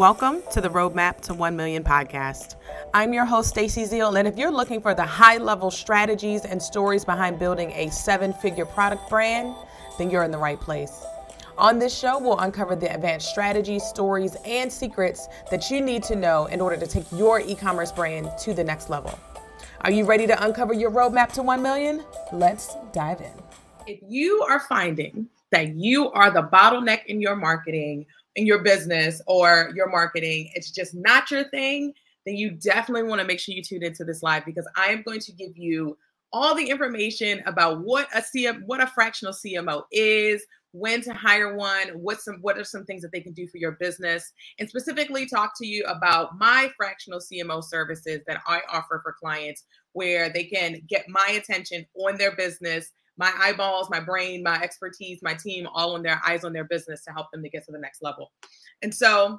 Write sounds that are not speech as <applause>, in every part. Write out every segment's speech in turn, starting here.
Welcome to the Roadmap to 1 Million podcast. I'm your host, Stacy Zeal, and if you're looking for the high level strategies and stories behind building a seven figure product brand, then you're in the right place. On this show, we'll uncover the advanced strategies, stories, and secrets that you need to know in order to take your e commerce brand to the next level. Are you ready to uncover your roadmap to 1 million? Let's dive in. If you are finding that you are the bottleneck in your marketing, in your business or your marketing, it's just not your thing, then you definitely want to make sure you tune into this live because I am going to give you all the information about what a CM, what a fractional CMO is, when to hire one, what some what are some things that they can do for your business, and specifically talk to you about my fractional CMO services that I offer for clients where they can get my attention on their business my eyeballs, my brain, my expertise, my team, all on their eyes on their business to help them to get to the next level. And so,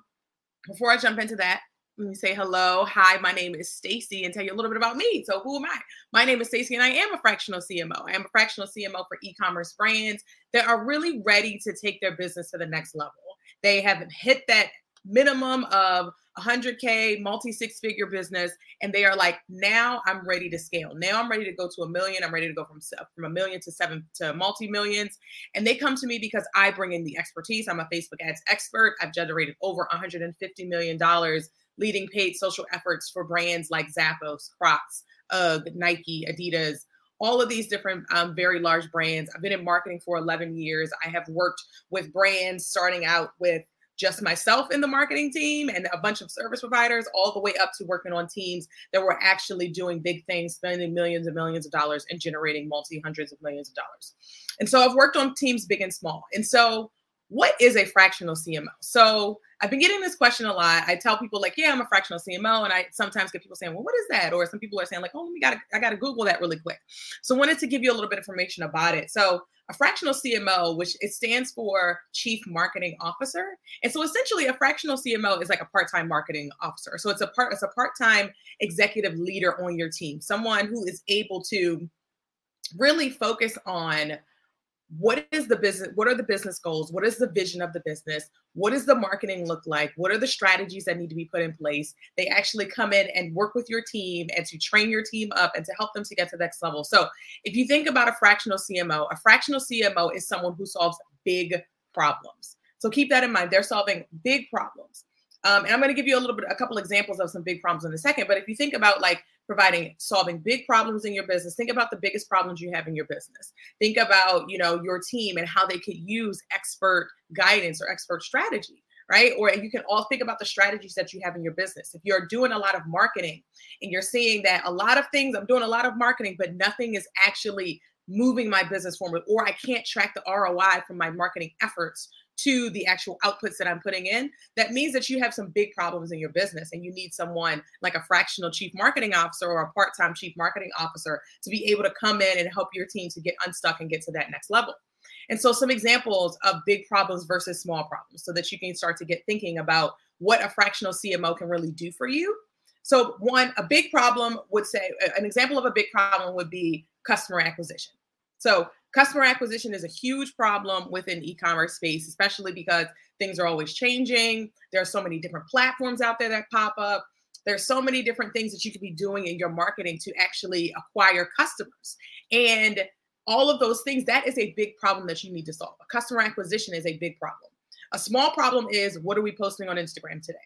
before I jump into that, let me say hello. Hi, my name is Stacy and tell you a little bit about me. So, who am I? My name is Stacy and I am a fractional CMO. I am a fractional CMO for e-commerce brands that are really ready to take their business to the next level. They have hit that minimum of 100k multi six figure business. And they are like now i'm ready to scale. Now i'm ready to go to a million. I'm ready to go from from a million to seven to multi millions. And they come to me because i bring in the expertise. I'm a facebook ads expert. I've generated over 150 million dollars leading paid social efforts for brands like zappos crocs ugg nike adidas all of these different um, very large brands. I've been in marketing for 11 years. I have worked with brands starting out with just myself in the marketing team and a bunch of service providers, all the way up to working on teams that were actually doing big things, spending millions and millions of dollars and generating multi hundreds of millions of dollars. And so I've worked on teams big and small. And so, what is a fractional CMO? So I've been getting this question a lot. I tell people like, yeah, I'm a fractional CMO, and I sometimes get people saying, well, what is that? Or some people are saying like, oh, we gotta, I got to Google that really quick. So wanted to give you a little bit of information about it. So a fractional CMO, which it stands for Chief Marketing Officer. And so essentially a fractional CMO is like a part-time marketing officer. So it's a part it's a part-time executive leader on your team, someone who is able to really focus on what is the business what are the business goals? What is the vision of the business? What does the marketing look like? What are the strategies that need to be put in place? They actually come in and work with your team and to train your team up and to help them to get to the next level. So if you think about a fractional cmo a fractional cmo is someone who solves big problems. So keep that in mind. They're solving big problems. Um, and I'm going to give you a little bit, a couple examples of some big problems in a second. But if you think about like providing, solving big problems in your business, think about the biggest problems you have in your business. Think about, you know, your team and how they could use expert guidance or expert strategy right? Or you can all think about the strategies that you have in your business. If you're doing a lot of marketing and you're seeing that a lot of things, I'm doing a lot of marketing, but nothing is actually moving my business forward, or I can't track the ROI from my marketing efforts to the actual outputs that I'm putting in, that means that you have some big problems in your business and you need someone like a fractional chief marketing officer or a part time chief marketing officer to be able to come in and help your team to get unstuck and get to that next level. And so, some examples of big problems versus small problems so that you can start to get thinking about what a fractional CMO can really do for you. So, one, a big problem would say, an example of a big problem would be customer acquisition. So, customer acquisition is a huge problem within e-commerce space especially because things are always changing. There are so many different platforms out there that pop up. There's so many different things that you could be doing in your marketing to actually acquire customers. And all of those things that is a big problem that you need to solve. Customer acquisition is a big problem. A small problem is what are we posting on instagram today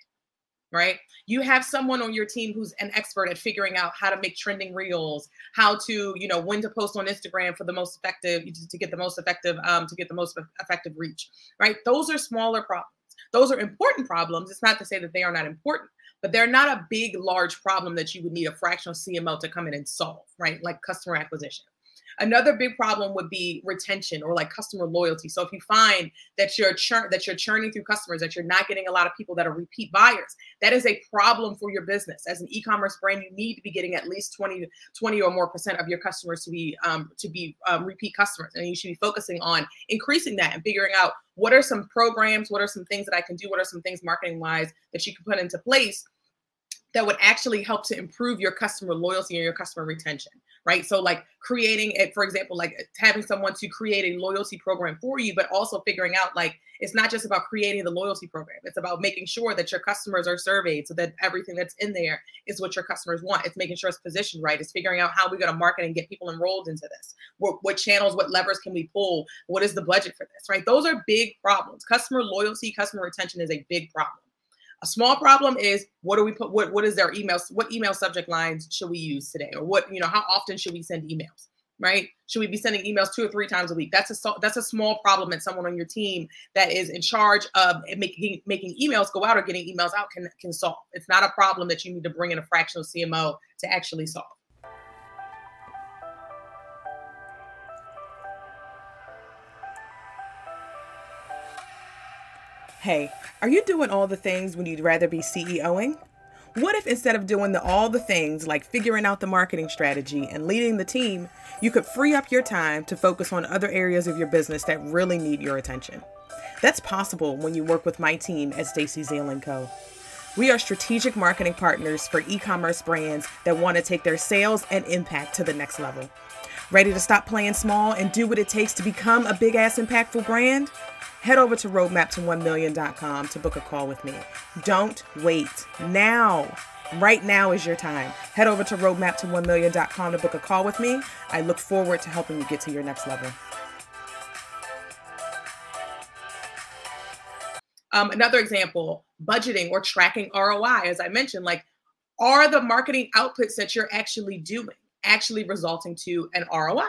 right? You have someone on your team who's an expert at figuring out how to make trending reels, how to, you know, when to post on Instagram for the most effective, to get the most effective, um, to get the most effective reach, right? Those are smaller problems. Those are important problems. It's not to say that they are not important, but they're not a big, large problem that you would need a fractional CMO to come in and solve, right? Like customer acquisition. Another big problem would be retention or like customer loyalty. So if you find that you're churn that you're churning through customers, that you're not getting a lot of people that are repeat buyers, that is a problem for your business. As an e-commerce brand, you need to be getting at least 20, 20 or more percent of your customers to be um, to be um, repeat customers, and you should be focusing on increasing that and figuring out what are some programs, what are some things that I can do, what are some things marketing wise that you can put into place that would actually help to improve your customer loyalty and your customer retention right? So like creating it, for example, like having someone to create a loyalty program for you, but also figuring out like it's not just about creating the loyalty program. It's about making sure that your customers are surveyed so that everything that's in there is what your customers want. It's making sure it's positioned right. It's figuring out how we're going to market and get people enrolled into this. What, what channels, what levers can we pull? What is the budget for this, right? Those are big problems. Customer loyalty, customer retention is a big problem. A small problem is what do we put? What what is their emails? What email subject lines should we use today, or what you know? How often should we send emails? Right? Should we be sending emails two or three times a week? That's a that's a small problem that someone on your team that is in charge of making making emails go out or getting emails out can can solve. It's not a problem that you need to bring in a fractional CMO to actually solve. Hey, are you doing all the things when you'd rather be CEOing? What if instead of doing the, all the things like figuring out the marketing strategy and leading the team, you could free up your time to focus on other areas of your business that really need your attention? That's possible when you work with my team at Stacy Zeal & Co. We are strategic marketing partners for e-commerce brands that want to take their sales and impact to the next level. Ready to stop playing small and do what it takes to become a big ass impactful brand? Head over to roadmap to 1million.com to book a call with me. Don't wait. Now. Right now is your time. Head over to roadmap to 1million.com to book a call with me. I look forward to helping you get to your next level. Um, another example, budgeting or tracking ROI. As I mentioned, like, are the marketing outputs that you're actually doing actually resulting to an ROI?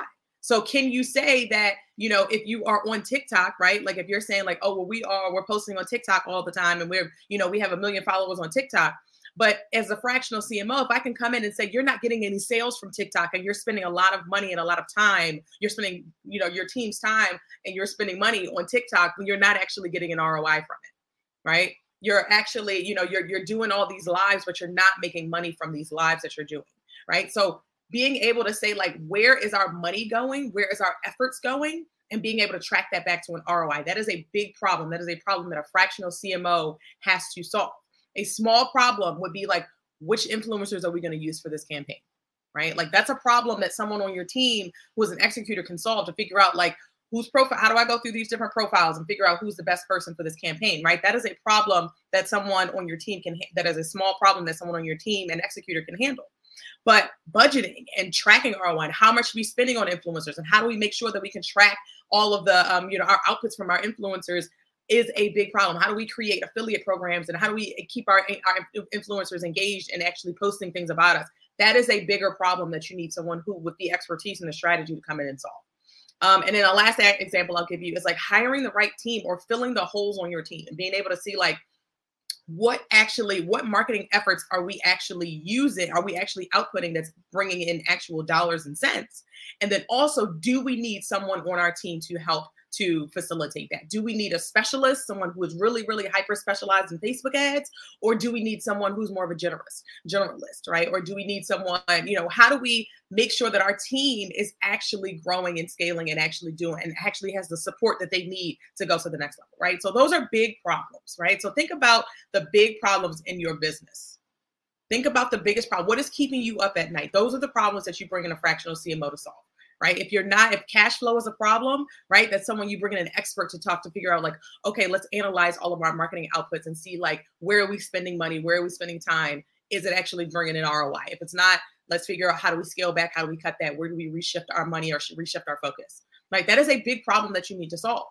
So can you say that, you know, if you are on TikTok, right? Like if you're saying like, oh, well, we are, we're posting on TikTok all the time and we're, you know, we have a million followers on TikTok. But as a fractional CMO, if I can come in and say you're not getting any sales from TikTok and you're spending a lot of money and a lot of time, you're spending, you know, your team's time and you're spending money on TikTok when you're not actually getting an ROI from it, right? You're actually, you know, you're you're doing all these lives, but you're not making money from these lives that you're doing, right? So being able to say like where is our money going? Where is our efforts going? And being able to track that back to an roi that is a big problem. That is a problem that a fractional cmo has to solve. A small problem would be like which influencers are we going to use for this campaign right? Like that's a problem that someone on your team who is an executor can solve to figure out like whose profile how do i go through these different profiles and figure out who's the best person for this campaign right? That is a problem that someone on your team can that is a small problem that someone on your team and executor can handle but budgeting and tracking ROI and how much we're spending on influencers and how do we make sure that we can track all of the um, you know our outputs from our influencers is a big problem. How do we create affiliate programs and how do we keep our, our influencers engaged and actually posting things about us? That is a bigger problem that you need someone who with the expertise and the strategy to come in and solve. Um, and then the last example I'll give you is like hiring the right team or filling the holes on your team and being able to see like what actually what marketing efforts are we actually using? Are we actually outputting that's bringing in actual dollars and cents? And then also do we need someone on our team to help to facilitate that? Do we need a specialist, someone who is really, really hyper specialized in Facebook ads, or do we need someone who's more of a generalist, generalist, right? Or do we need someone, you know, how do we make sure that our team is actually growing and scaling and actually doing and actually has the support that they need to go to the next level, right? So those are big problems, right? So think about the big problems in your business. Think about the biggest problem. What is keeping you up at night? Those are the problems that you bring in a fractional CMO to solve right? If you're not, if cash flow is a problem, right, that's someone you bring in an expert to talk to figure out, like, okay, let's analyze all of our marketing outputs and see, like, where are we spending money? Where are we spending time? Is it actually bringing an ROI? If it's not, let's figure out how do we scale back? How do we cut that? Where do we reshift our money or reshift our focus? Like, that is a big problem that you need to solve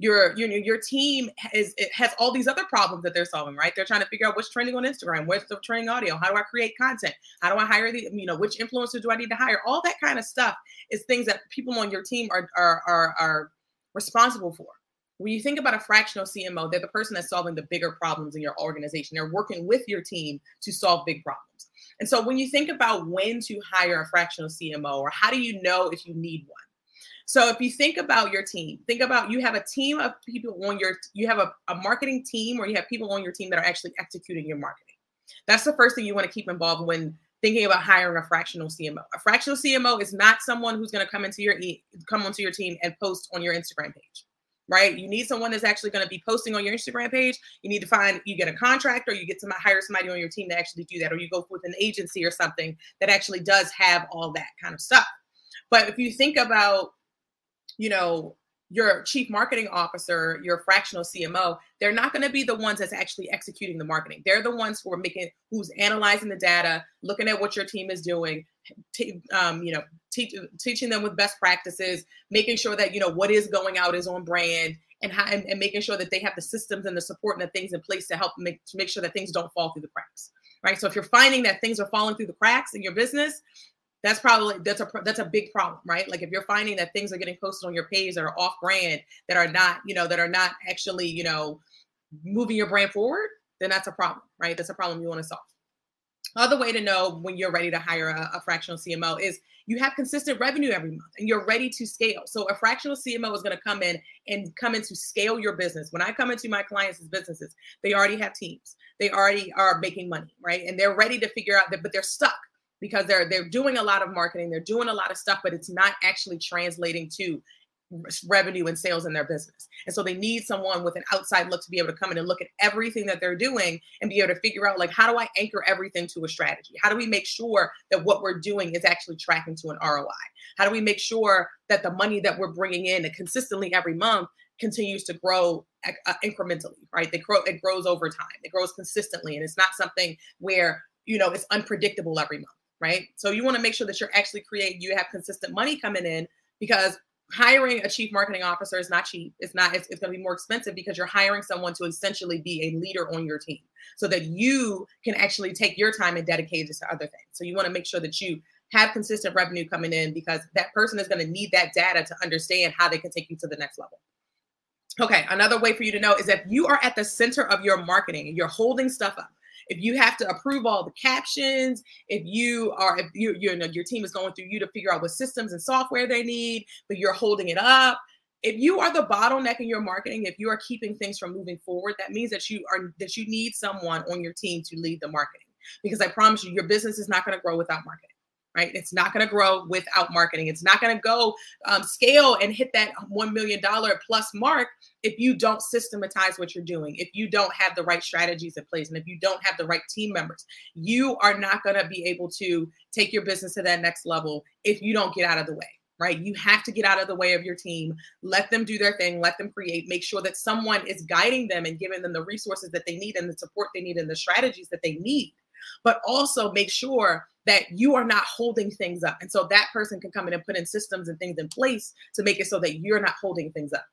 your your your team is it has all these other problems that they're solving, right? They're trying to figure out what's trending on Instagram, what's the trending audio, how do I create content, how do I hire the you know which influencer do I need to hire? All that kind of stuff is things that people on your team are are are, are responsible for. When you think about a fractional CMO, they're the person that's solving the bigger problems in your organization. They're working with your team to solve big problems. And so when you think about when to hire a fractional CMO or how do you know if you need one? So if you think about your team, think about you have a team of people on your you have a, a marketing team or you have people on your team that are actually executing your marketing. That's the first thing you want to keep involved when thinking about hiring a fractional CMO. A fractional CMO is not someone who's going to come into your come onto your team and post on your Instagram page. Right? You need someone that's actually going to be posting on your Instagram page. You need to find you get a contractor, you get to hire somebody on your team to actually do that, or you go with an agency or something that actually does have all that kind of stuff But if you think about, you know, your chief marketing officer, your fractional CMO, they're not going to be the ones that's actually executing the marketing. They're the ones who are making, who's analyzing the data, looking at what your team is doing, t- um, you know, teach, teaching them with best practices, making sure that you know what is going out is on brand, and, how, and, and making sure that they have the systems and the support and the things in place to help make to make sure that things don't fall through the cracks. Right. So if you're finding that things are falling through the cracks in your business, that's probably that's a that's a big problem right like if you're finding that things are getting posted on your page that are off brand that are not you know that are not actually you know moving your brand forward then that's a problem right that's a problem you want to solve other way to know when you're ready to hire a, a, fractional CMO is you have consistent revenue every month and you're ready to scale. So a fractional CMO is going to come in and come in to scale your business. When I come into my clients' businesses, they already have teams. They already are making money, right? And they're ready to figure out that, but they're stuck because they're they're doing a lot of marketing, they're doing a lot of stuff, but it's not actually translating to revenue and sales in their business. And so they need someone with an outside look to be able to come in and look at everything that they're doing and be able to figure out like how do I anchor everything to a strategy? How do we make sure that what we're doing is actually tracking to an ROI? How do we make sure that the money that we're bringing in consistently every month continues to grow uh, incrementally, right? They grow it grows over time. It grows consistently and it's not something where, you know, it's unpredictable every month right? So you want to make sure that you're actually creating, you have consistent money coming in because hiring a chief marketing officer is not cheap. It's not, it's, it's going to be more expensive because you're hiring someone to essentially be a leader on your team so that you can actually take your time and dedicate it to other things. So you want to make sure that you have consistent revenue coming in because that person is going to need that data to understand how they can take you to the next level. Okay, another way for you to know is if you are at the center of your marketing you're holding stuff up if you have to approve all the captions, if you are, if you, you know, your team is going through you to figure out what systems and software they need, but you're holding it up. If you are the bottleneck in your marketing, if you are keeping things from moving forward, that means that you are that you need someone on your team to lead the marketing. Because I promise you, your business is not going to grow without marketing right? It's not going to grow without marketing. It's not going to go um, scale and hit that $1 million plus mark if you don't systematize what you're doing, if you don't have the right strategies in place, and if you don't have the right team members. You are not going to be able to take your business to that next level if you don't get out of the way. Right. You have to get out of the way of your team, let them do their thing, let them create, make sure that someone is guiding them and giving them the resources that they need and the support they need and the strategies that they need but also make sure that you are not holding things up. And so that person can come in and put in systems and things in place to make it so that you're not holding things up.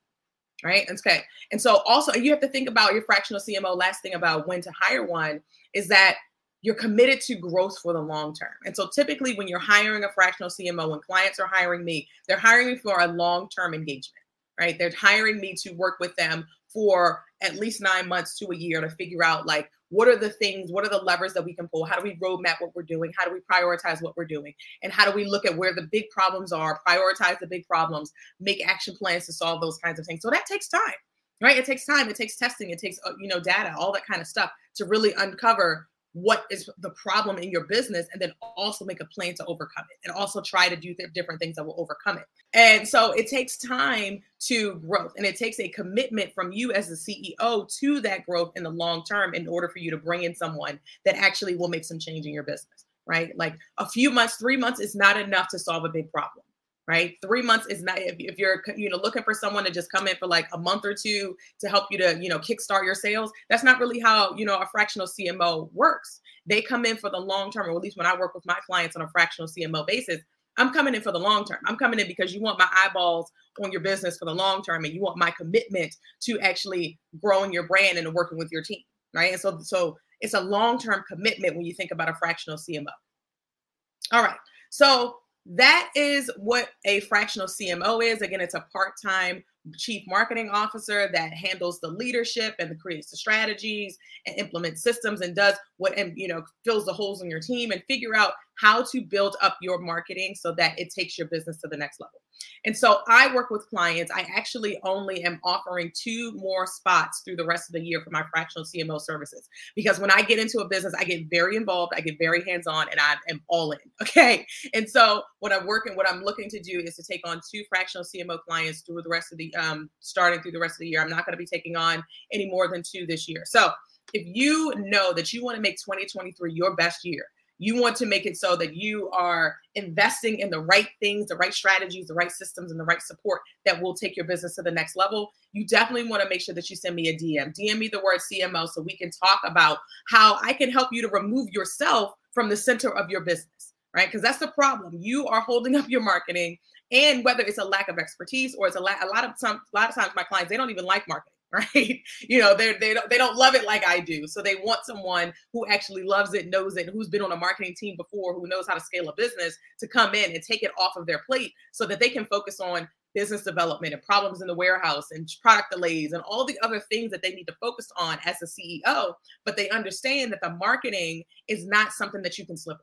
Right. Okay. And so also you have to think about your fractional CMO. Last thing about when to hire one is that you're committed to growth for the long term. And so typically when you're hiring a fractional CMO, when clients are hiring me, they're hiring me for a long-term engagement, right? They're hiring me to work with them for at least nine months to a year to figure out like what are the things what are the levers that we can pull? How do we roadmap what we're doing? How do we prioritize what we're doing? And how do we look at where the big problems are prioritize the big problems make action plans to solve those kinds of things? So that takes time right? It takes time. It takes testing. It takes uh, you know data all that kind of stuff to really uncover what is the problem in your business and then also make a plan to overcome it and also try to do th- different things that will overcome it. And so it takes time to growth and it takes a commitment from you as the ceo to that growth in the long term in order for you to bring in someone that actually will make some change in your business right? Like a few months three months is not enough to solve a big problem right? Three months is not if, if you're you know looking for someone to just come in for like a month or two to help you to you know kickstart your sales. That's not really how you know a fractional CMO works. They come in for the long term, or at least when I work with my clients on a fractional CMO basis, I'm coming in for the long term. I'm coming in because you want my eyeballs on your business for the long term, and you want my commitment to actually growing your brand and working with your team, right? And so so it's a long term commitment when you think about a fractional CMO. All right, so that is what a fractional CMO is. Again, it's a part time chief marketing officer that handles the leadership and creates the strategies and implements systems and does what and you know fills the holes in your team and figure out how to build up your marketing so that it takes your business to the next level. And so I work with clients. I actually only am offering two more spots through the rest of the year for my fractional CMO services because when I get into a business, I get very involved, I get very hands on, and I am all in. <laughs> Okay. And so what I'm working, what I'm looking to do is to take on two fractional CMO clients through the rest of the um, starting through the rest of the year. I'm not going to be taking on any more than two this year. So if you know that you want to make 2023 your best year, You want to make it so that you are investing in the right things, the right strategies, the right systems, and the right support that will take your business to the next level. You definitely want to make sure that you send me a DM. DM me the word CMO so we can talk about how I can help you to remove yourself from the center of your business, right? Because that's the problem. You are holding up your marketing, and whether it's a lack of expertise or it's a, la- a lot of some a lot of times my clients they don't even like marketing <laughs> right? You know, they they don't they don't love it like I do. So they want someone who actually loves it, knows it, who's been on a marketing team before, who knows how to scale a business to come in and take it off of their plate so that they can focus on business development and problems in the warehouse and product delays and all the other things that they need to focus on as a CEO. But they understand that the marketing is not something that you can slip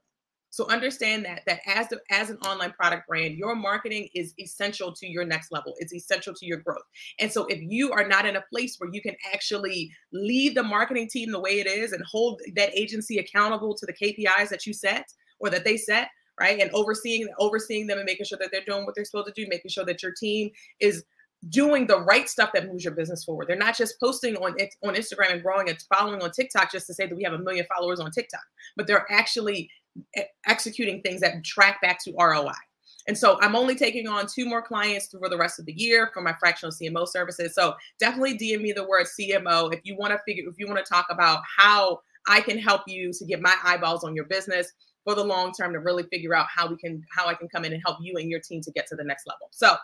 so understand that that as the, as an online product brand, your marketing is essential to your next level. It's essential to your growth. And so if you are not in a place where you can actually lead the marketing team the way it is and hold that agency accountable to the KPIs that you set or that they set, right? And overseeing overseeing them and making sure that they're doing what they're supposed to do, making sure that your team is doing the right stuff that moves your business forward. They're not just posting on on Instagram and growing and following on TikTok just to say that we have a million followers on TikTok, but they're actually executing things that track back to ROI. And so I'm only taking on two more clients for the rest of the year for my fractional CMO services. So definitely DM me the word CMO if you want to figure if you want to talk about how I can help you to get my eyeballs on your business for the long term to really figure out how we can how I can come in and help you and your team to get to the next level. So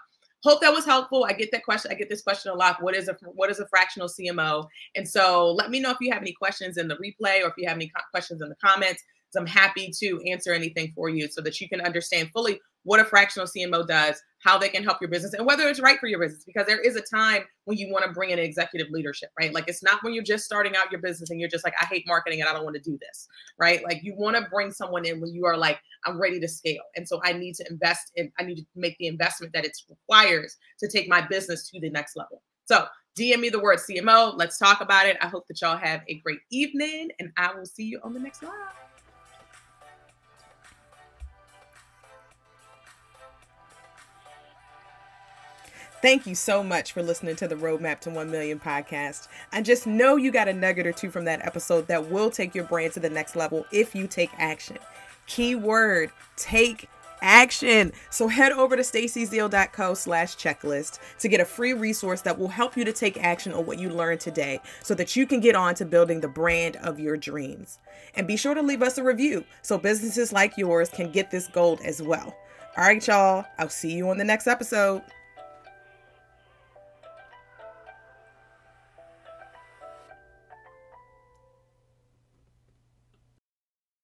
hope that was helpful. I get that question. I get this question a lot. What is a what is a fractional CMO? And so let me know if you have any questions in the replay or if you have any questions in the comments. I'm happy to answer anything for you so that you can understand fully what a fractional CMO does, how they can help your business, and whether it's right for your business. Because there is a time when you want to bring in executive leadership, right? Like it's not when you're just starting out your business and you're just like, I hate marketing and I don't want to do this, right? Like you want to bring someone in when you are like, I'm ready to scale. And so I need to invest in, I need to make the investment that it requires to take my business to the next level. So DM me the word CMO. Let's talk about it. I hope that y'all have a great evening and I will see you on the next live. Thank you so much for listening to the Roadmap to 1 Million podcast. I just know you got a nugget or two from that episode that will take your brand to the next level if you take action. Keyword take action. So head over to stacyzeal.co slash checklist to get a free resource that will help you to take action on what you learned today so that you can get on to building the brand of your dreams. And be sure to leave us a review so businesses like yours can get this gold as well. All right, y'all. I'll see you on the next episode.